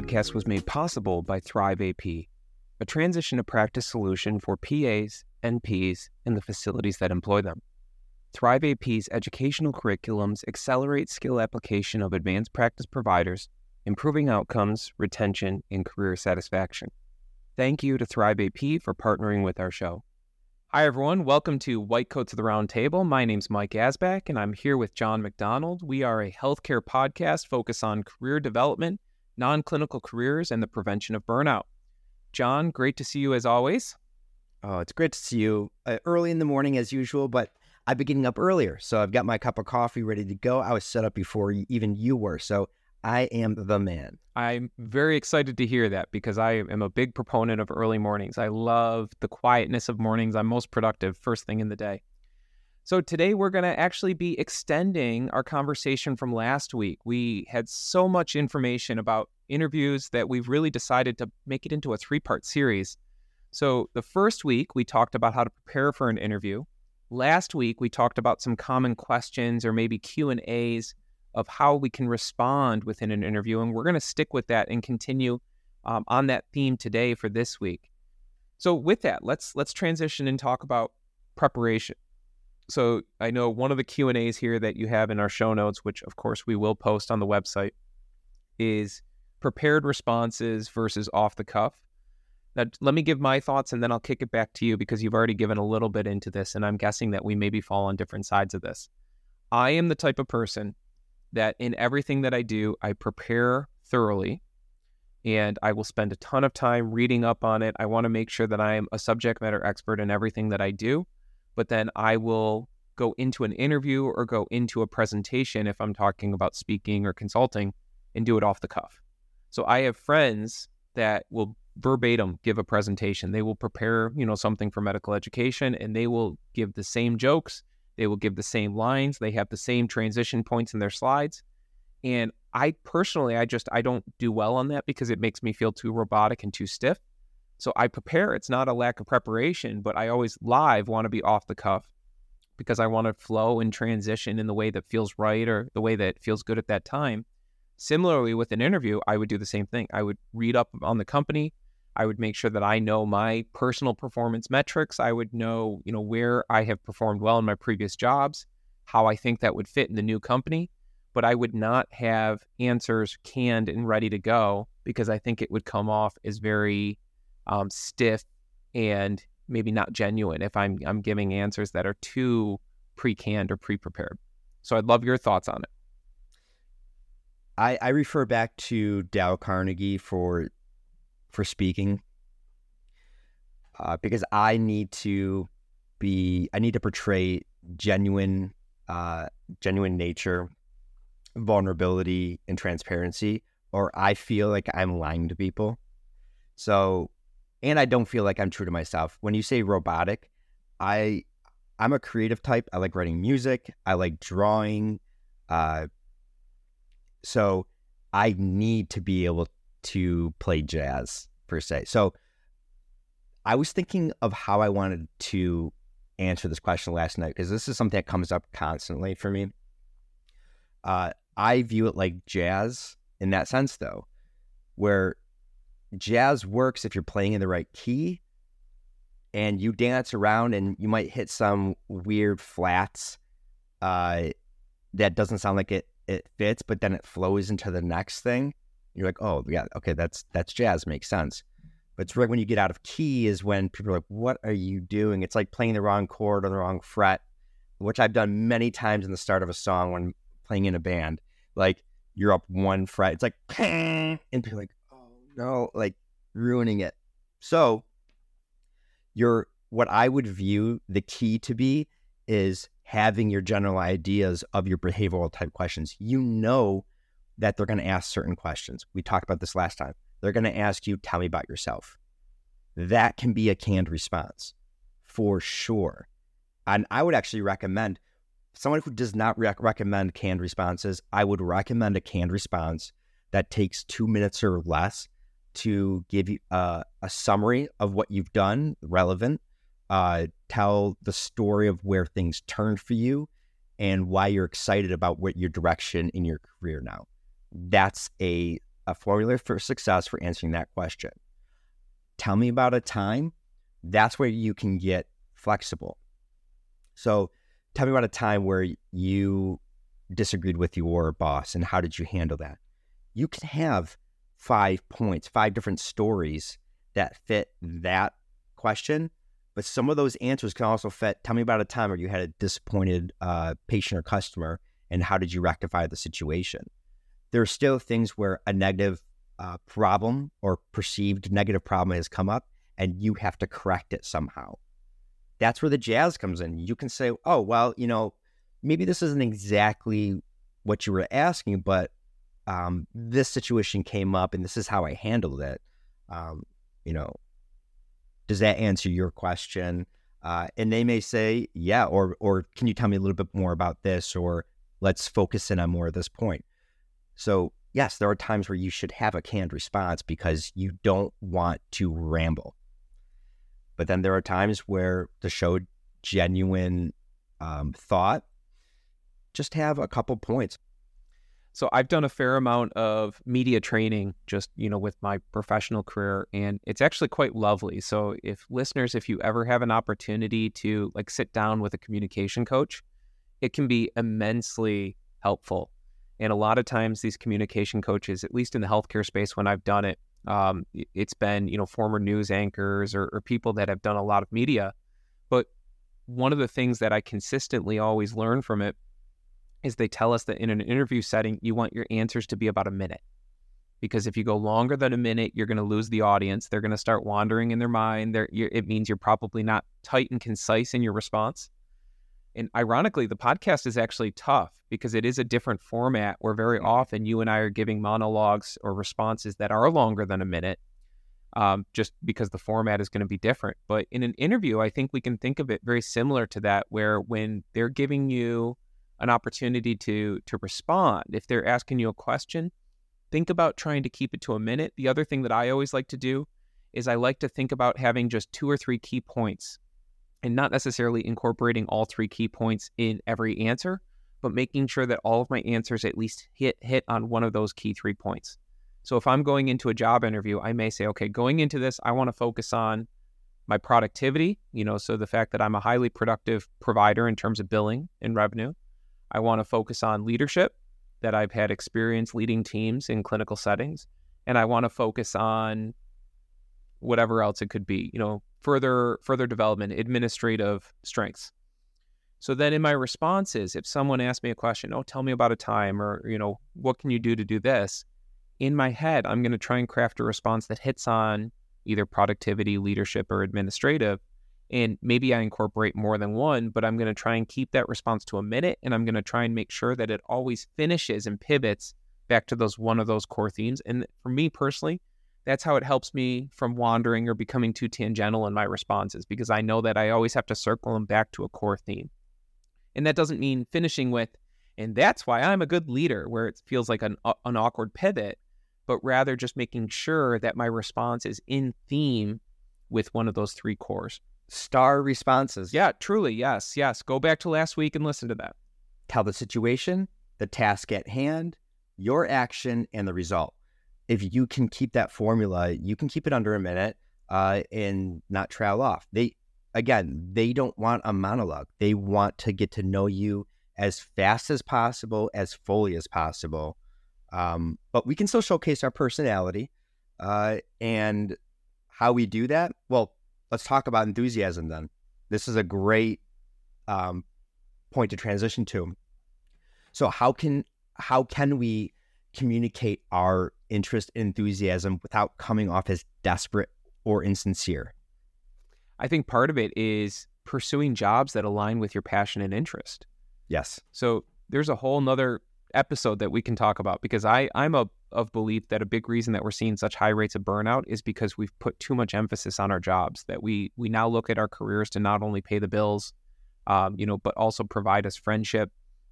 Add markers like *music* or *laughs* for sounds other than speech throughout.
podcast was made possible by Thrive AP, a transition to practice solution for PAs, NPs, and the facilities that employ them. Thrive AP's educational curriculums accelerate skill application of advanced practice providers, improving outcomes, retention, and career satisfaction. Thank you to Thrive AP for partnering with our show. Hi, everyone. Welcome to White Coats of the Round Table. My name's Mike Asbach, and I'm here with John McDonald. We are a healthcare podcast focused on career development, non clinical careers, and the prevention of burnout. John, great to see you as always. Oh, it's great to see you uh, early in the morning as usual, but I've been getting up earlier. So I've got my cup of coffee ready to go. I was set up before even you were. So I am the man. I'm very excited to hear that because I am a big proponent of early mornings. I love the quietness of mornings. I'm most productive first thing in the day. So today we're going to actually be extending our conversation from last week. We had so much information about interviews that we've really decided to make it into a three-part series. So the first week we talked about how to prepare for an interview. Last week we talked about some common questions or maybe Q&As of how we can respond within an interview. And we're going to stick with that and continue um, on that theme today for this week. So with that, let's let's transition and talk about preparation. So I know one of the Q and A's here that you have in our show notes, which of course we will post on the website, is prepared responses versus off the cuff. Now, let me give my thoughts and then I'll kick it back to you because you've already given a little bit into this, and I'm guessing that we maybe fall on different sides of this. I am the type of person that in everything that I do, I prepare thoroughly and I will spend a ton of time reading up on it. I want to make sure that I am a subject matter expert in everything that I do, but then I will go into an interview or go into a presentation if I'm talking about speaking or consulting and do it off the cuff. So I have friends that will verbatim give a presentation. They will prepare, you know, something for medical education and they will give the same jokes they will give the same lines. They have the same transition points in their slides. And I personally, I just, I don't do well on that because it makes me feel too robotic and too stiff. So I prepare. It's not a lack of preparation, but I always live want to be off the cuff because I want to flow and transition in the way that feels right or the way that feels good at that time. Similarly, with an interview, I would do the same thing. I would read up on the company. I would make sure that I know my personal performance metrics. I would know, you know, where I have performed well in my previous jobs, how I think that would fit in the new company, but I would not have answers canned and ready to go because I think it would come off as very um, stiff and maybe not genuine if I'm I'm giving answers that are too pre-canned or pre-prepared. So I'd love your thoughts on it. I, I refer back to Dale Carnegie for for speaking uh, because I need to be I need to portray genuine uh, genuine nature, vulnerability, and transparency, or I feel like I'm lying to people. So, and I don't feel like I'm true to myself. When you say robotic, I I'm a creative type. I like writing music. I like drawing. Uh, so I need to be able to play jazz per se. So I was thinking of how I wanted to answer this question last night because this is something that comes up constantly for me. Uh, I view it like jazz in that sense, though, where jazz works if you're playing in the right key and you dance around and you might hit some weird flats uh, that doesn't sound like it, it fits, but then it flows into the next thing. You're like, oh yeah, okay, that's that's jazz, makes sense. But it's right when you get out of key is when people are like, what are you doing? It's like playing the wrong chord or the wrong fret, which I've done many times in the start of a song when playing in a band. Like you're up one fret, it's like, and people like, oh no, like ruining it. So your what I would view the key to be is having your general ideas of your behavioral type questions. You know that they're going to ask certain questions. We talked about this last time. They're going to ask you, tell me about yourself. That can be a canned response for sure. And I would actually recommend someone who does not rec- recommend canned responses, I would recommend a canned response that takes two minutes or less to give you uh, a summary of what you've done, relevant, uh, tell the story of where things turned for you and why you're excited about what your direction in your career now. That's a, a formula for success for answering that question. Tell me about a time. That's where you can get flexible. So, tell me about a time where you disagreed with your boss and how did you handle that? You can have five points, five different stories that fit that question. But some of those answers can also fit. Tell me about a time where you had a disappointed uh, patient or customer, and how did you rectify the situation? There are still things where a negative uh, problem or perceived negative problem has come up, and you have to correct it somehow. That's where the jazz comes in. You can say, "Oh, well, you know, maybe this isn't exactly what you were asking, but um, this situation came up and this is how I handled it. Um, you know, does that answer your question? Uh, and they may say, yeah, or or can you tell me a little bit more about this, or let's focus in on more of this point. So yes, there are times where you should have a canned response because you don't want to ramble. But then there are times where to show genuine um, thought, just have a couple points. So I've done a fair amount of media training just, you know, with my professional career and it's actually quite lovely. So if listeners if you ever have an opportunity to like sit down with a communication coach, it can be immensely helpful. And a lot of times these communication coaches, at least in the healthcare space when I've done it, um, it's been, you know, former news anchors or, or people that have done a lot of media. But one of the things that I consistently always learn from it is they tell us that in an interview setting, you want your answers to be about a minute. Because if you go longer than a minute, you're going to lose the audience. They're going to start wandering in their mind. it means you're probably not tight and concise in your response. And ironically, the podcast is actually tough because it is a different format where very often you and I are giving monologues or responses that are longer than a minute, um, just because the format is going to be different. But in an interview, I think we can think of it very similar to that, where when they're giving you an opportunity to to respond. If they're asking you a question, think about trying to keep it to a minute. The other thing that I always like to do is I like to think about having just two or three key points and not necessarily incorporating all three key points in every answer, but making sure that all of my answers at least hit hit on one of those key three points. So if I'm going into a job interview, I may say, okay, going into this, I want to focus on my productivity, you know, so the fact that I'm a highly productive provider in terms of billing and revenue. I want to focus on leadership, that I've had experience leading teams in clinical settings. And I want to focus on whatever else it could be, you know, further further development, administrative strengths. So then in my responses, if someone asks me a question, oh, tell me about a time or, you know, what can you do to do this? In my head, I'm going to try and craft a response that hits on either productivity, leadership, or administrative and maybe I incorporate more than one, but I'm going to try and keep that response to a minute and I'm going to try and make sure that it always finishes and pivots back to those one of those core themes. And for me personally, that's how it helps me from wandering or becoming too tangential in my responses because I know that I always have to circle them back to a core theme. And that doesn't mean finishing with, and that's why I'm a good leader, where it feels like an, an awkward pivot, but rather just making sure that my response is in theme with one of those three cores star responses. Yeah, truly. Yes. Yes. Go back to last week and listen to that. Tell the situation, the task at hand, your action, and the result. If you can keep that formula, you can keep it under a minute uh, and not trail off. They, again, they don't want a monologue. They want to get to know you as fast as possible, as fully as possible. Um, but we can still showcase our personality. Uh, and how we do that, well, let's talk about enthusiasm then. This is a great um, point to transition to. So how can how can we communicate our interest and enthusiasm without coming off as desperate or insincere? I think part of it is pursuing jobs that align with your passion and interest. Yes. So there's a whole nother episode that we can talk about because I, I'm a of belief that a big reason that we're seeing such high rates of burnout is because we've put too much emphasis on our jobs. That we we now look at our careers to not only pay the bills, um, you know, but also provide us friendship,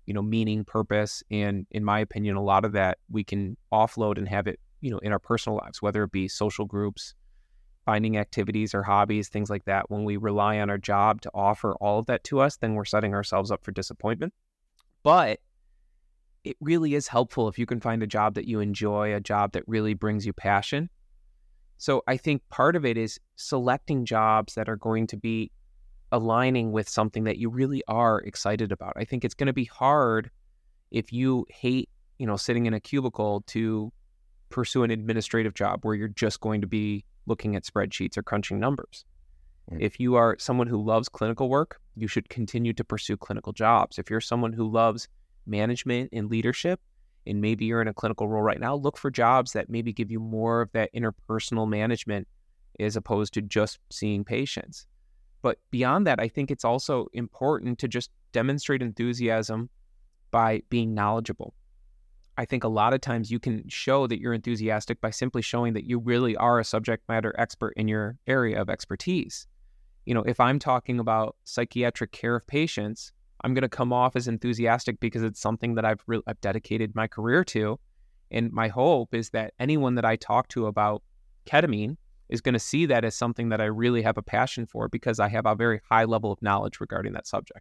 you know, meaning, purpose. And in my opinion, a lot of that we can offload and have it, you know, in our personal lives, whether it be social groups, finding activities or hobbies, things like that. When we rely on our job to offer all of that to us, then we're setting ourselves up for disappointment. But it really is helpful if you can find a job that you enjoy, a job that really brings you passion. So I think part of it is selecting jobs that are going to be aligning with something that you really are excited about. I think it's going to be hard if you hate, you know, sitting in a cubicle to pursue an administrative job where you're just going to be looking at spreadsheets or crunching numbers. Mm. If you are someone who loves clinical work, you should continue to pursue clinical jobs. If you're someone who loves management and leadership, and maybe you're in a clinical role right now, look for jobs that maybe give you more of that interpersonal management as opposed to just seeing patients. But beyond that, I think it's also important to just demonstrate enthusiasm by being knowledgeable. I think a lot of times you can show that you're enthusiastic by simply showing that you really are a subject matter expert in your area of expertise. You know, if I'm talking about psychiatric care of patients, I'm going to come off as enthusiastic because it's something that I've re- I've dedicated my career to, and my hope is that anyone that I talk to about ketamine is going to see that as something that I really have a passion for because I have a very high level of knowledge regarding that subject.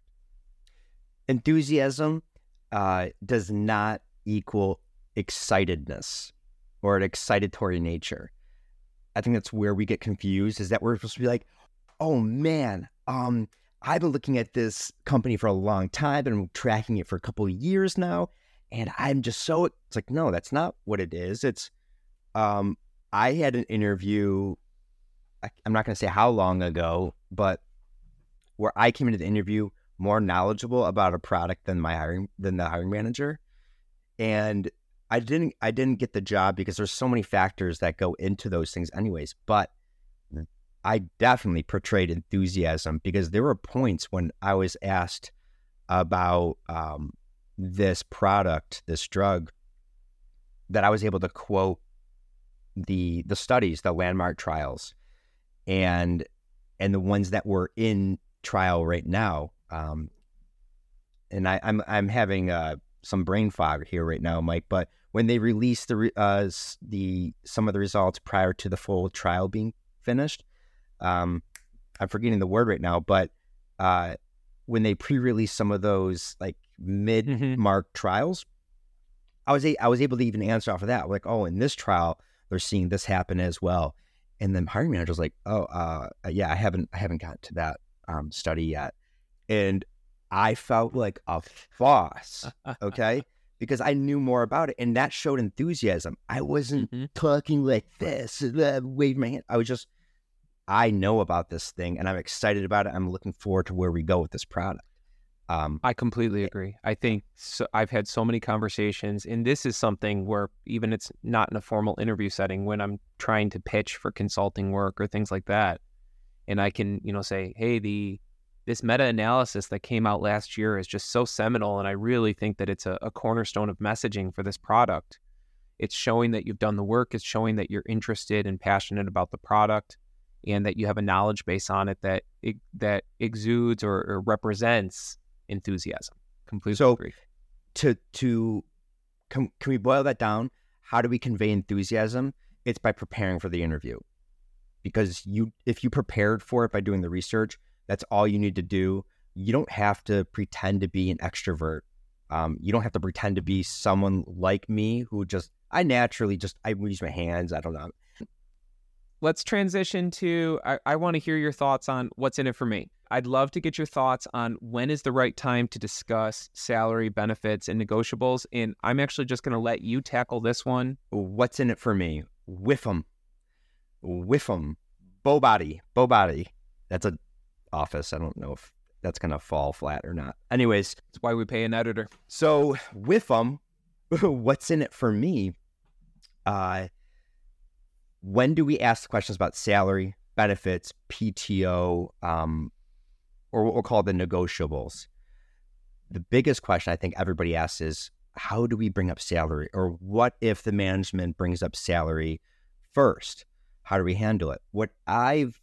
Enthusiasm uh, does not equal excitedness or an excitatory nature. I think that's where we get confused is that we're supposed to be like, oh man, um, I've been looking at this company for a long time and tracking it for a couple of years now. And I'm just so it's like, no, that's not what it is. It's um I had an interview I'm not gonna say how long ago, but where I came into the interview more knowledgeable about a product than my hiring than the hiring manager. And I didn't I didn't get the job because there's so many factors that go into those things anyways but I definitely portrayed enthusiasm because there were points when I was asked about um, this product this drug that I was able to quote the the studies the landmark trials and and the ones that were in trial right now um, and I, I'm I'm having a some brain fog here right now, Mike. But when they released the uh, the some of the results prior to the full trial being finished, um, I'm forgetting the word right now, but uh, when they pre-released some of those like mid-mark mm-hmm. trials, I was a- I was able to even answer off of that. Like, oh, in this trial, they're seeing this happen as well. And then hiring manager was like, oh, uh, yeah, I haven't I haven't gotten to that um, study yet. And I felt like a boss, okay? *laughs* because I knew more about it and that showed enthusiasm. I wasn't mm-hmm. talking like this, uh, wave my hand. I was just, I know about this thing and I'm excited about it. I'm looking forward to where we go with this product. Um, I completely agree. I think so, I've had so many conversations, and this is something where even it's not in a formal interview setting when I'm trying to pitch for consulting work or things like that, and I can, you know, say, "Hey, the this meta analysis that came out last year is just so seminal. And I really think that it's a, a, cornerstone of messaging for this product. It's showing that you've done the work, it's showing that you're interested and passionate about the product and that you have a knowledge base on it that that exudes or, or represents enthusiasm. Completely so agree. To to can, can we boil that down? How do we convey enthusiasm? It's by preparing for the interview. Because you if you prepared for it by doing the research, that's all you need to do. You don't have to pretend to be an extrovert. Um, you don't have to pretend to be someone like me who just, I naturally just, I use my hands. I don't know. Let's transition to, I, I want to hear your thoughts on what's in it for me. I'd love to get your thoughts on when is the right time to discuss salary, benefits, and negotiables. And I'm actually just going to let you tackle this one. What's in it for me? Whiff them. Whiff them. Bow body. Bow body. That's a office. I don't know if that's going to fall flat or not. Anyways, that's why we pay an editor. So with them, *laughs* what's in it for me? Uh, when do we ask questions about salary, benefits, PTO, um, or what we'll call the negotiables? The biggest question I think everybody asks is how do we bring up salary? Or what if the management brings up salary first? How do we handle it? What I've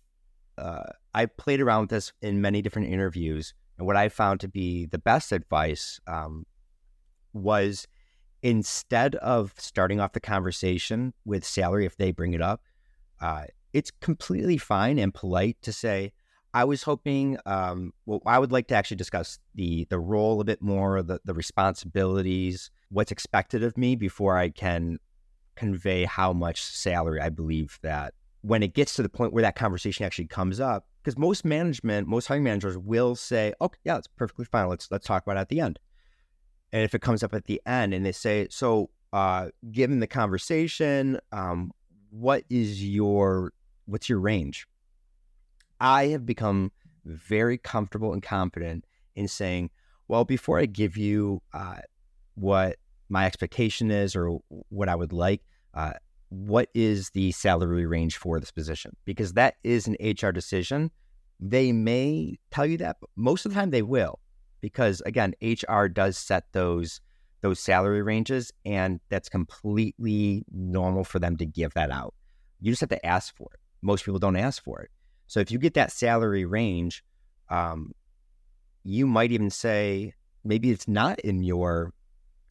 uh, I played around with this in many different interviews And what I found to be the best advice um, was instead of starting off the conversation with salary, if they bring it up, uh, it's completely fine and polite to say, I was hoping, um, well, I would like to actually discuss the the role a bit more, the, the responsibilities, what's expected of me before I can convey how much salary I believe that when it gets to the point where that conversation actually comes up, because most management, most hiring managers will say, "Okay, yeah, it's perfectly fine. Let's let's talk about it at the end." And if it comes up at the end and they say, "So, uh, given the conversation, um, what is your what's your range?" I have become very comfortable and confident in saying, "Well, before I give you uh, what my expectation is or what I would like, uh, what is the salary range for this position? Because that is an HR decision. They may tell you that, but most of the time they will, because again, HR does set those those salary ranges, and that's completely normal for them to give that out. You just have to ask for it. Most people don't ask for it. So if you get that salary range, um, you might even say maybe it's not in your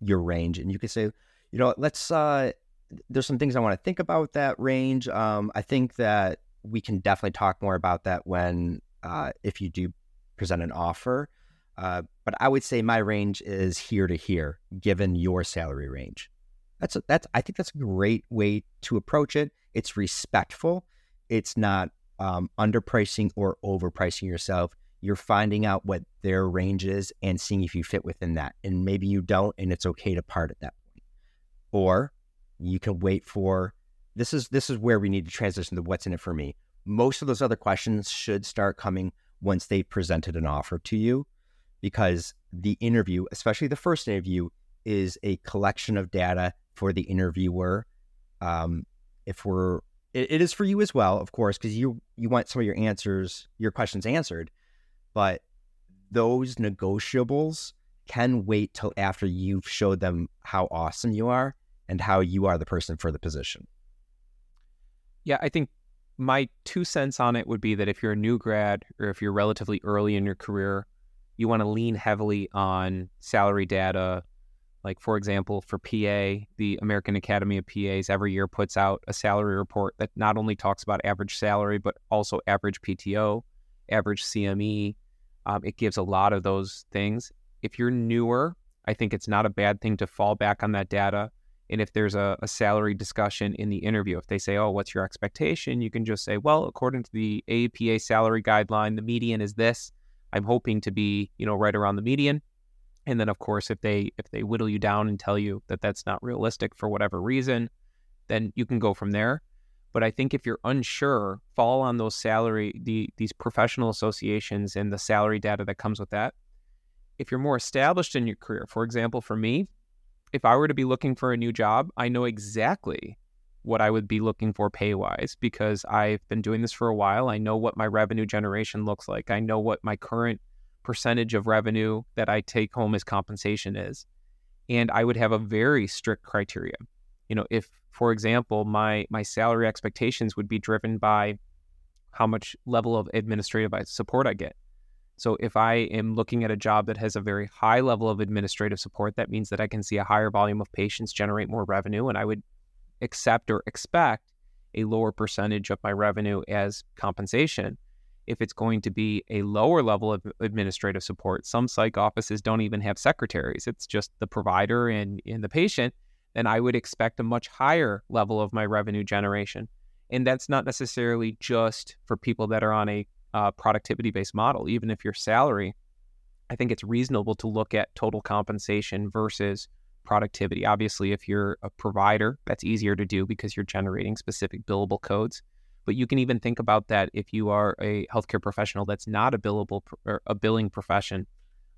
your range, and you could say, you know, let's. Uh, there's some things I want to think about that range. Um, I think that we can definitely talk more about that when uh, if you do present an offer. Uh, but I would say my range is here to here, given your salary range. That's a, that's I think that's a great way to approach it. It's respectful. It's not um, underpricing or overpricing yourself. You're finding out what their range is and seeing if you fit within that. And maybe you don't, and it's okay to part at that point. Or you can wait for this is this is where we need to transition to what's in it for me. Most of those other questions should start coming once they've presented an offer to you, because the interview, especially the first interview, is a collection of data for the interviewer. Um, if we're it, it is for you as well, of course, because you you want some of your answers, your questions answered, but those negotiables can wait till after you've showed them how awesome you are and how you are the person for the position. Yeah, I think my two cents on it would be that if you're a new grad or if you're relatively early in your career, you want to lean heavily on salary data, like, for example, for PA, the American Academy of PAs every year puts out a salary report that not only talks about average salary, but also average PTO, average CME. Um, it gives a lot of those things. If you're newer, I think it's not a bad thing to fall back on that data. And if there's a, a salary discussion in the interview, if they say, Oh, what's your expectation? You can just say, Well, according to the APA salary guideline, the median is this. I'm hoping to be, you know, right around the median and then of course if they if they whittle you down and tell you that that's not realistic for whatever reason then you can go from there. But i think if you're unsure fall on those salary the these professional associations and the salary data that comes with that. If you're more established in your career for example for me if i were to be looking for a new job i know exactly what i would be looking for pay wise because i've been doing this for a while. I know what my revenue generation looks like. I know what my current percentage of revenue that I take home as compensation is. And I would have a very strict criteria. You know, if, for example, my my salary expectations would be driven by how much level of administrative support I get. So if I am looking at a job that has a very high level of administrative support, that means that I can see a higher volume of patients generate more revenue, and I would accept or expect a lower percentage of my revenue as compensation if it's going to be a lower level of administrative support. Some psych offices don't even have secretaries, it's just the provider and, and the patient. Then I would expect a much higher level of my revenue generation. And that's not necessarily just for people that are on a uh, productivity based model. Even if your salary, I think it's reasonable to look at total compensation versus productivity. Obviously, if you're a provider, that's easier to do because you're generating specific billable codes. But you can even think about that if you are a healthcare professional that's not a billable or a billing profession,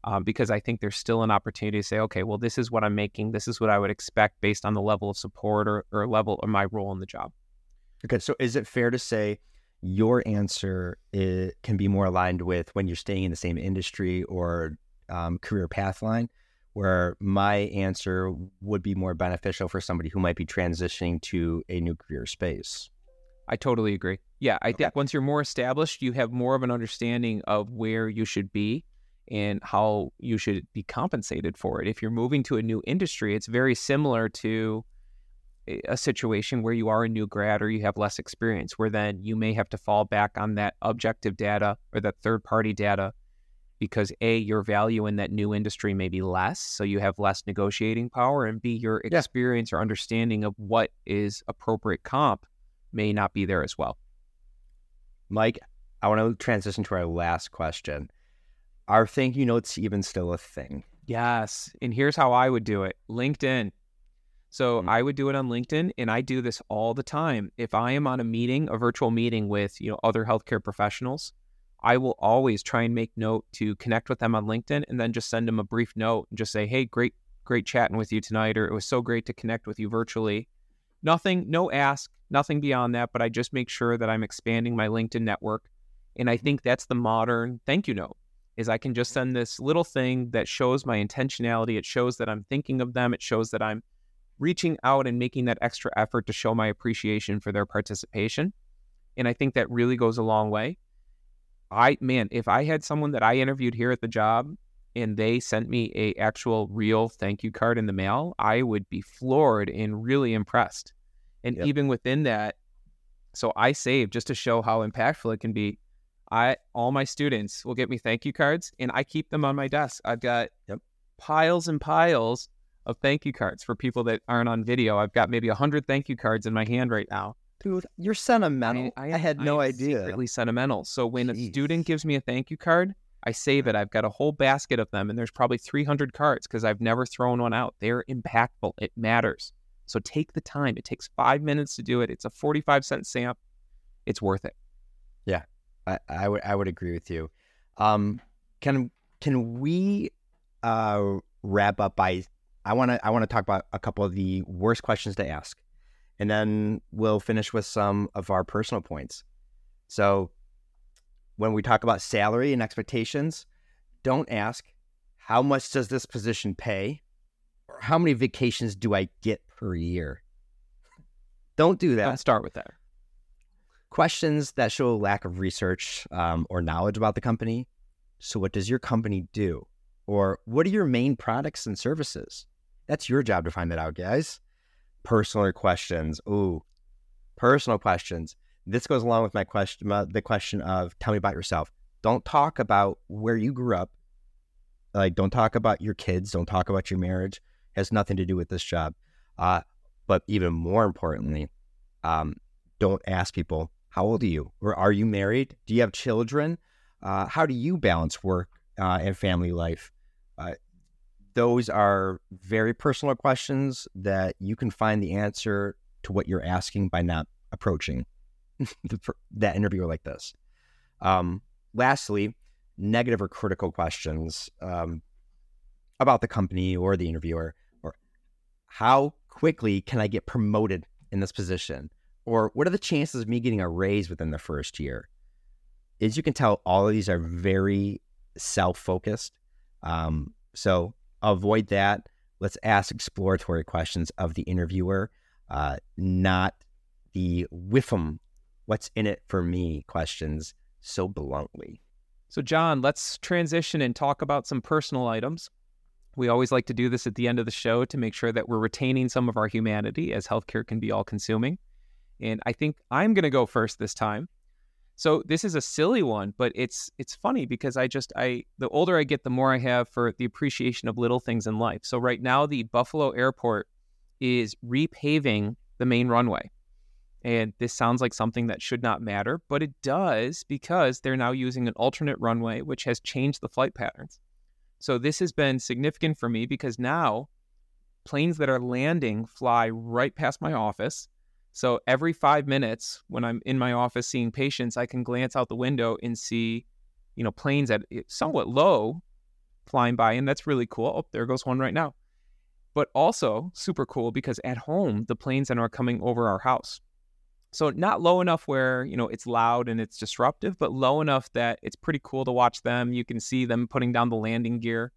um, because I think there's still an opportunity to say, okay, well, this is what I'm making. This is what I would expect based on the level of support or, or level of my role in the job. Okay, so is it fair to say your answer is, can be more aligned with when you're staying in the same industry or um, career path line? Where my answer would be more beneficial for somebody who might be transitioning to a new career space. I totally agree. Yeah, I okay. think once you're more established, you have more of an understanding of where you should be. and how you should be compensated for it. If you're moving to a new industry, it's very similar to a situation where you are a new grad or you have less experience, where then you may have to fall back on that objective data or that third party data because A, your value in that new industry may be less, so you have less negotiating power, and B, your Yeah. experience or understanding of what is appropriate comp may not be there as well. Mike, I want to transition to our last question. Are thank you notes even still a thing? Yes. And here's how I would do it LinkedIn. So Mm. I would do it on LinkedIn and I do this all the time. If I am on a meeting, a virtual meeting with, you know, other healthcare professionals, I will always try and make note to connect with them on LinkedIn and then just send them a brief note and just say, "Hey, great great chatting with you tonight," or "It was so great to connect with you virtually." Nothing, no ask, nothing beyond that, but I just make sure that I'm expanding my LinkedIn network. And I mm-hmm. think that's the modern thank you note is I can just send this little thing that shows my intentionality. It shows that I'm thinking of them. It shows that I'm reaching out and making that extra effort to show my appreciation for their participation. And I think that really goes a long way. I man, if I had someone that I interviewed here at the job and they sent me a actual real thank you card in the mail, I would be floored and really impressed. And Yep. even within that, so I save just to show how impactful it can be. I all my students will get me thank you cards and I keep them on my desk. I've got Yep. piles and piles of thank you cards for people that aren't on video. I've got maybe a 100 thank you cards in my hand right now. Dude, you're sentimental. I, had no am idea. Secretly sentimental. So when a student gives me a thank you card, I save it. I've got a whole basket of them, and there's probably 300 cards because I've never thrown one out. They're impactful. It matters. So take the time. It takes five minutes to do it. It's a 45 cent stamp. It's worth it. I, I would I would agree with you. Um, can can we uh, wrap up by I want to I want to talk about a couple of the worst questions to ask, and then we'll finish with some of our personal points. So, when we talk about salary and expectations, don't ask how much does this position pay, how many vacations do I get per year. Don't do that Don't start with that. questions that show a lack of research um, or knowledge about the company. So, what does your company do? Or what are your main products and services? That's your job to find that out, guys. Personal questions. Ooh, personal questions. This goes along with my question, my- the question of tell me about yourself. Don't talk about where you grew up. Like, don't talk about your kids. Don't talk about your marriage. Has nothing to do with this job. Uh, but even more importantly, um, don't ask people how old are you? Or are you married? Do you have children? Uh, how do you balance work uh, and family life? Uh, those are very personal questions that you can find the answer to what you're asking by not approaching *laughs* the, that interviewer like this. Um, lastly negative or critical questions um, about the company or the interviewer how quickly can i get promoted in this position or what are the chances of me getting a raise within the first year? As you can tell, all of these are very self focused. Um, so avoid that. Let's ask exploratory questions of the interviewer, uh, not the whiffum, what's in it for me questions so bluntly. So, John, let's transition and talk about some personal items. We always like to do this at the end of the show to make sure that we're retaining some of our humanity, as healthcare can be all consuming. And I think I'm going to go first this time. So this is a silly one, but it's it's funny because I just I the older I get, the more I have for the appreciation of little things in life. So right now, the Buffalo Airport is repaving the main runway. And this sounds like something that should not matter, but it does because they're now using an alternate runway, which has changed the flight patterns. So this has been significant for me because now planes that are landing fly right past my office. So every five minutes, when I'm in my office seeing patients, I can glance out the window and see, you know, planes at eh, somewhat low flying by, and that's really cool. Oh, there goes one right now. But also super cool because at home the planes are coming over our house. So not low enough where, you know, it's loud and it's disruptive, but low enough that it's pretty cool to watch them. You can see them putting down the landing gear.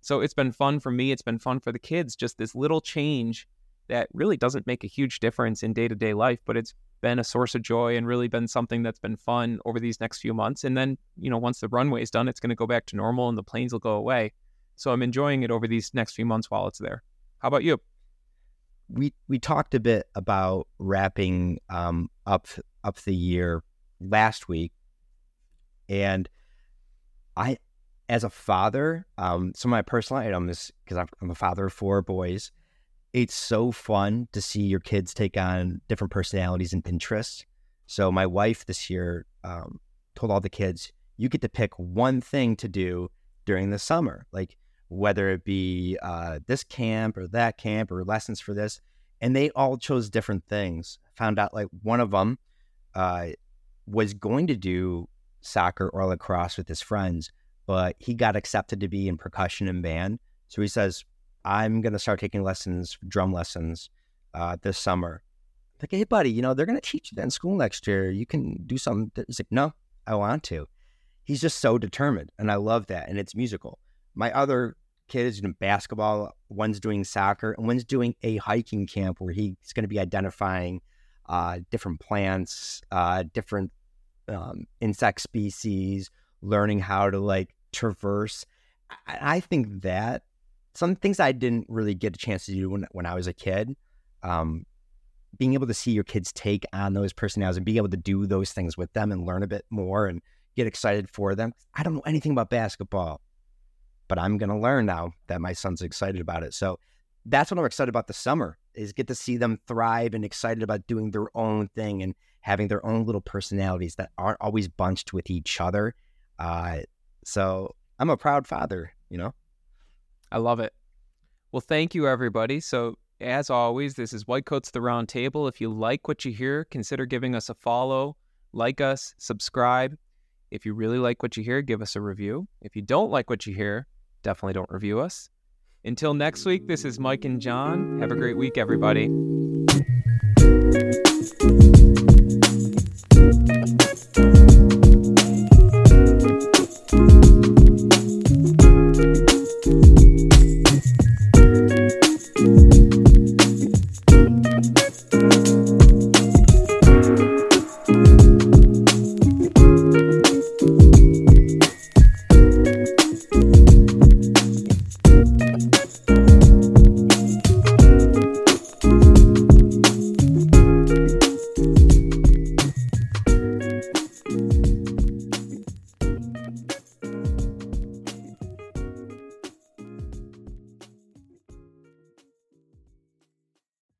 So it's been fun for me, it's been fun for the kids, just this little change that really doesn't make a huge difference in day-to-day life, but it's been a source of joy and really been something that's been fun over these next few months. And then, you know, once the runway is done, it's going to go back to normal and the planes will go away. So I'm enjoying it over these next few months while it's there. How about you? We we talked a bit about wrapping um, up up the year last week, and I, as a father, um, of my personal items because I'm, I'm a father of four boys. It's so fun to see your kids take on different personalities and interests. So my wife this year um, told all the kids, you get to pick one thing to do during the summer, like whether it be uh, this camp or that camp or lessons for this. And they all chose different things. Found out like one of them uh, was going to do soccer or lacrosse with his friends, but he got accepted to be in percussion and band. So he says, I'm going to start taking lessons, drum lessons uh, this summer. Like, hey, buddy, you know, they're going to teach you that in school next year. You can do something. He's like, no, I want to. He's just so determined. And I love that. And it's musical. My other kid is doing basketball. One's doing soccer. And one's doing a hiking camp where he's going to be identifying uh, different plants, uh, different um, insect species, learning how to like traverse. I, I think that some things I didn't really get a chance to do when, when I was a kid. Um, being able to see your kids take on those personalities and being able to do those things with them and learn a bit more and get excited for them. I don't know anything about basketball, but I'm going to learn now that my son's excited about it. So that's what I'm excited about the summer is get to see them thrive and excited about doing their own thing and having their own little personalities that aren't always bunched with each other. Uh, so I'm a proud father, you know. I love it. Well, thank you, everybody. So, as always, this is White Coats the Round Table. If you like what you hear, consider giving us a follow, like us, subscribe. If you really like what you hear, give us a review. If you don't like what you hear, definitely don't review us. Until next week, this is Mike and John. Have a great week, everybody.